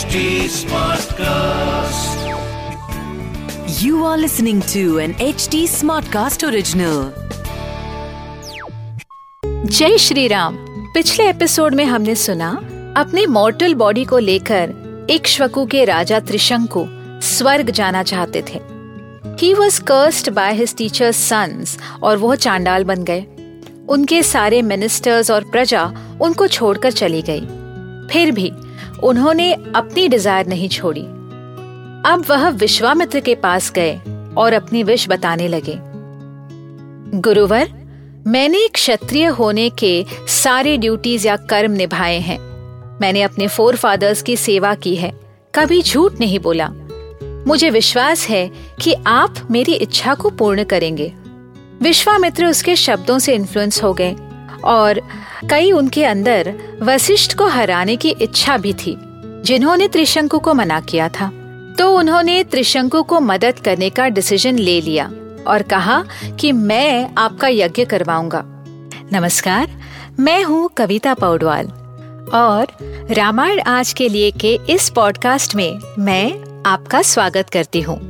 HD Smartcast. You are listening to an HD Smartcast original. जय श्री राम पिछले episode में हमने सुना, अपने मॉर्टल बॉडी को लेकर एक इक्ष्वकु के राजा त्रिशंकु स्वर्ग जाना चाहते थे he was cursed by his teachers sons और वो चांडाल बन गए उनके सारे मिनिस्टर्स और प्रजा उनको छोड़कर चली गई फिर भी उन्होंने अपनी डिज़ायर नहीं छोड़ी। अब वह विश्वामित्र के पास गए और अपनी विश बताने लगे। गुरुवर, मैंने क्षत्रिय होने के सारे ड्यूटीज़ या कर्म निभाए हैं। मैंने अपने फोर फादर्स की सेवा की है। कभी झूठ नहीं बोला। मुझे विश्वास है कि आप मेरी इच्छा को पूर्ण करेंगे। विश्वामित्र उसके शब्दों से इन्फ्लुएंस हो गए। और कई उनके अंदर वशिष्ठ को हराने की इच्छा भी थी, जिन्होंने त्रिशंकु को मना किया था। तो उन्होंने त्रिशंकु को मदद करने का डिसीज़न ले लिया और कहा कि मैं आपका यज्ञ करवाऊँगा। नमस्कार, मैं हूँ कविता पौडवाल और रामायण आज के लिए के इस पॉडकास्ट में मैं आपका स्वागत करती हूँ।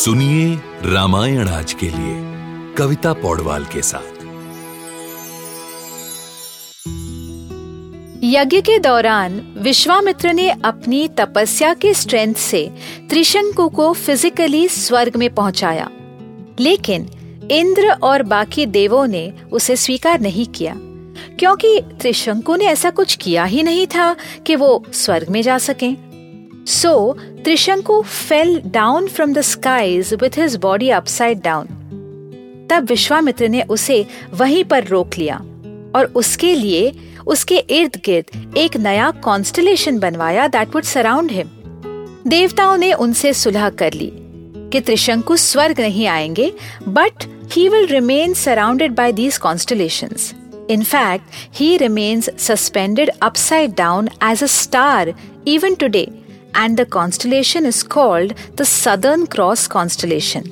सुनिए रामायण आज के लिए, कविता पौडवाल के साथ। यज्ञ के दौरान विश्वामित्र ने अपनी तपस्या के स्ट्रेंथ से त्रिशंकु को फिजिकली स्वर्ग में पहुँचाया। लेकिन इंद्र और बाकी देवों ने उसे स्वीकार नहीं किया, क्योंकि त्रिशंकु ने ऐसा कुछ किया ही नहीं था कि वो स्वर्ग में जा सके। So Trishanku fell down from the skies with his body upside down तब विश्वामित्र ने उसे वहीं पर रोक लिया और उसके लिए उसके इर्द गिर्द एक नया कॉन्स्टलेशन बनवाया दैट वुड सराउंड हिम देवताओं ने उनसे सुलह कर ली कि त्रिशंकु स्वर्ग नहीं आएँगे but he will remain surrounded by these constellations In fact, he remains suspended upside down as a star even today, and the constellation is called the Southern Cross constellation.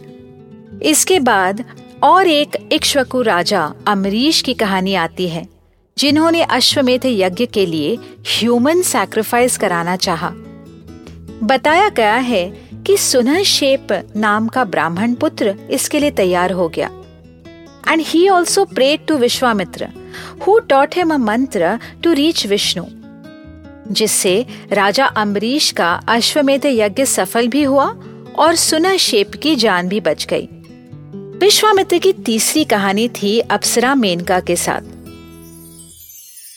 इसके बाद और एक इक्ष्वकु राजा अमरीश की कहानी आती है, जिन्होंने अश्वमेध यज्ञ के लिए ह्यूमन सैक्रिफाइस कराना चाहा। बताया गया है कि सुनह शेप नाम का ब्राह्मण पुत्र इसके लिए तैयार हो गया and he also prayed to Vishwamitra who taught him a mantra to reach Vishnu जिससे राजा अम्बरीश का अश्वमेध यज्ञ सफल भी हुआ और सुना शेप की जान भी बच गई। विश्वामित्र की तीसरी कहानी थी अप्सरा मेनका के साथ।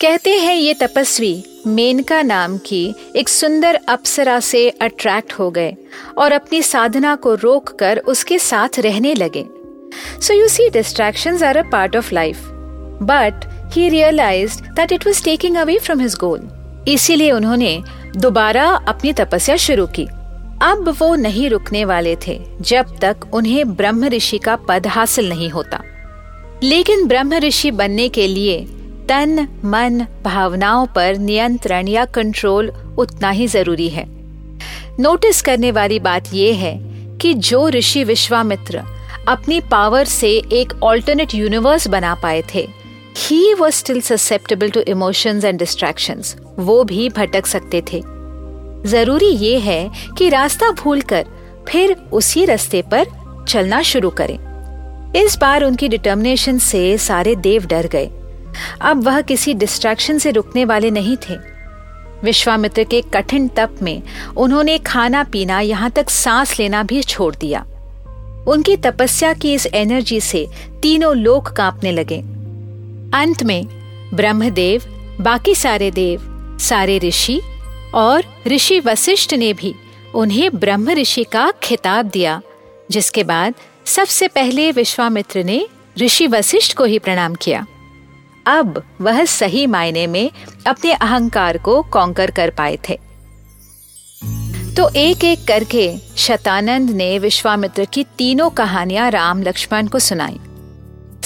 कहते हैं ये तपस्वी मेनका नाम की एक सुंदर अप्सरा से अट्रैक्ट हो गए और अपनी साधना को रोककर उसके साथ रहने लगे। So you see distractions are a part of life but he realize that it was taking away from his goal इसीलिए उन्होंने दोबारा अपनी तपस्या शुरू की। अब वो नहीं रुकने वाले थे, जब तक उन्हें ब्रह्म ऋषि का पद हासिल नहीं होता। लेकिन ब्रह्म ऋषि बनने के लिए तन, मन, भावनाओं पर नियंत्रण या कंट्रोल उतना ही ज़रूरी है। नोटिस करने वाली बात यह है कि जो ऋषि विश्वामित्र अपनी पावर से एक ऑल्टरनेट यूनिवर्स बना पाए थे he was still susceptible to emotions and distractions वो भी भटक सकते थे। ज़रूरी ये है कि रास्ता भूलकर फिर उसी रास्ते पर चलना शुरू करें। इस बार उनकी डिटर्मिनेशन से सारे देव डर गए। अब वह किसी डिस्ट्रैक्शन से रुकने वाले नहीं थे। विश्वामित्र के कठिन तप में उन्होंने खाना पीना यहाँ तक सांस लेना भी छोड़ दिया। उनकी तपस्या की इस एनर्जी से तीनों लोग कांपने लगे। अंत में ब्रह्मदेव, बाकी सारे देव, सारे ऋषि और ऋषि वशिष्ठ ने भी उन्हें ब्रह्म ऋषि का खिताब दिया, जिसके बाद सबसे पहले विश्वामित्र ने ऋषि वशिष्ठ को ही प्रणाम किया। अब वह सही मायने में अपने अहंकार को कॉन्कर कर पाए थे। तो एक एक करके शतानंद ने विश्वामित्र की तीनों कहानियाँ राम लक्ष्मण को सुनाई।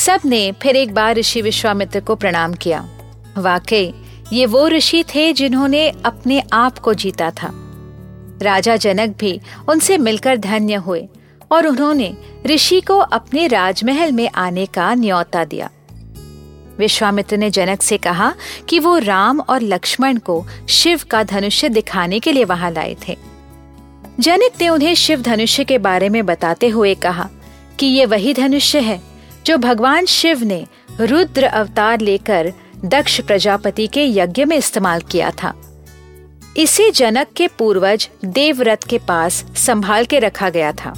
सबने फिर एक बार ऋषि विश्वामित्र को प्रणाम किया। वाकई, ये वो ऋषि थे जिन्होंने अपने आप को जीता था। राजा जनक भी उनसे मिलकर धन्य हुए और उन्होंने ऋषि को अपने राजमहल में आने का न्योता दिया। विश्वामित्र ने जनक से कहा कि वो राम और लक्ष्मण को शिव का धनुष्य दिखाने के लिए वहाँ लाए थे। जनक ने उन्हें शिव धनुष्य के बारे में बताते हुए कहा कि ये वही धनुष्य है जो भगवान शिव ने रुद्र अवतार लेकर दक्ष प्रजापति के यज्ञ में इस्तेमाल किया था। इसे जनक के पूर्वज देवव्रत के पास संभाल के रखा गया था।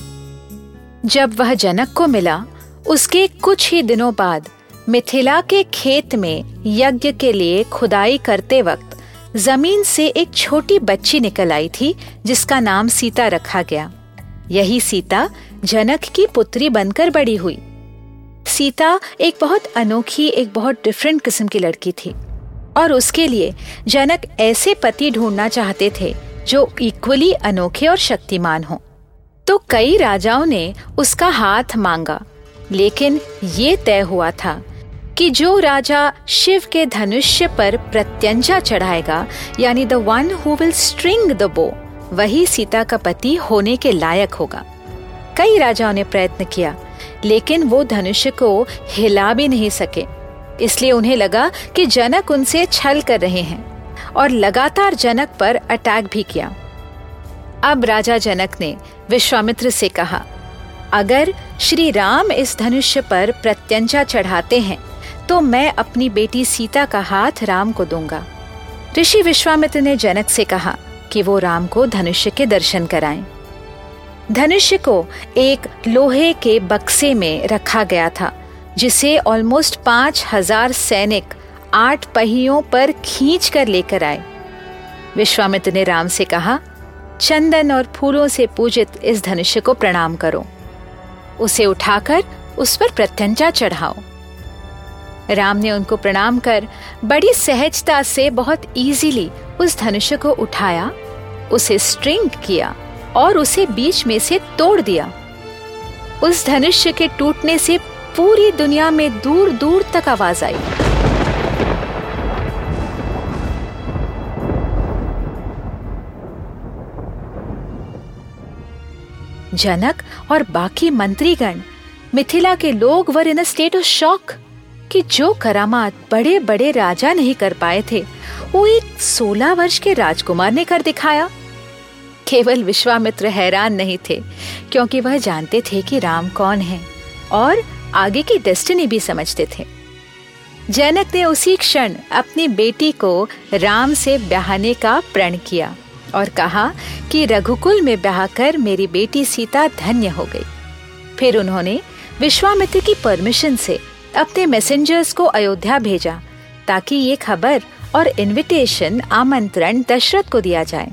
जब वह जनक को मिला, उसके कुछ ही दिनों बाद मिथिला के खेत में यज्ञ के लिए खुदाई करते वक्त ज़मीन से एक छोटी बच्ची निकल आई थी, जिसका नाम सीता रखा गया। यही सीता जनक की पुत्री बनकर बड़ी हुई। सीता एक बहुत अनोखी, एक बहुत डिफरेंट किस्म की लड़की थी। और उसके लिए जनक ऐसे पति ढूंढना चाहते थे जो इक्वली अनोखे और शक्तिमान हो। तो कई राजाओं ने उसका हाथ मांगा, लेकिन ये तय हुआ था कि जो राजा शिव के धनुष्य पर प्रत्यंजा चढ़ाएगा, यानी the one who will string the bow वही सीता का पति होने के लायक होगा। कई राजाओं ने प्रयत्न किया लेकिन वो धनुष्य को हिला भी नहीं सके। इसलिए उन्हें लगा कि जनक उनसे छल कर रहे हैं और लगातार जनक पर अटैक भी किया। अब राजा जनक ने विश्वामित्र से कहा, अगर श्री राम इस धनुष्य पर प्रत्यंचा चढ़ाते हैं तो मैं अपनी बेटी सीता का हाथ राम को दूँगा। ऋषि विश्वामित्र ने जनक से कहा कि वो राम को धनुष्य के दर्शन कराएँ। धनुष्य को एक लोहे के बक्से में रखा गया था, जिसे ऑलमोस्ट पाँच हज़ार सैनिक आठ पहियों पर खींच कर लेकर आए। विश्वामित्र ने राम से कहा, चंदन और फूलों से पूजित इस धनुष्य को प्रणाम करो। उसे उठाकर उस पर प्रत्यंचा चढ़ाओ। राम ने उनको प्रणाम कर बड़ी सहजता से बहुत इजीली उस धनुष्य को उठाया, उसे स्ट्रिंग किया। और उसे बीच में से तोड़ दिया। उस धनुष्य के टूटने से पूरी दुनिया में दूर दूर तक आवाज़ आई। जनक और बाकी मंत्रीगण, मिथिला के लोग were in state of shock कि जो करामात बड़े बड़े राजा नहीं कर पाए थे, वो एक सोलह वर्ष के राजकुमार ने कर दिखाया। केवल विश्वामित्र हैरान नहीं थे, क्योंकि वह जानते थे कि राम कौन है और आगे की डेस्टिनी भी समझते थे। जनक ने उसी क्षण अपनी बेटी को राम से ब्याहने का प्रण किया और कहा कि रघुकुल में ब्याह कर मेरी बेटी सीता धन्य हो गई। फिर उन्होंने विश्वामित्र की परमिशन से अपने मैसेंजर्स को अयोध्या भेजा ताकि ये खबर और इनविटेशन आमंत्रण दशरथ को दिया जाए।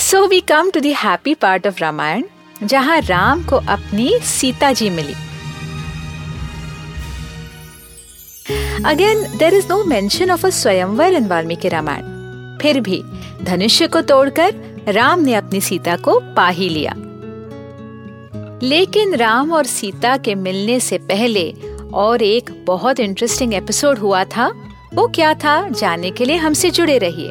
So we come to the happy part of Ramayana जहाँ राम को अपनी सीता जी मिली again there is no mention of a swayamvar in Valmiki Ramayan फिर भी धनुष्य को तोड़कर राम ने अपनी सीता को पा ही लिया लेकिन राम और सीता के मिलने से पहले और एक बहुत इंटरेस्टिंग एपिसोड हुआ था वो क्या था जानने के लिए हमसे जुड़े रहिए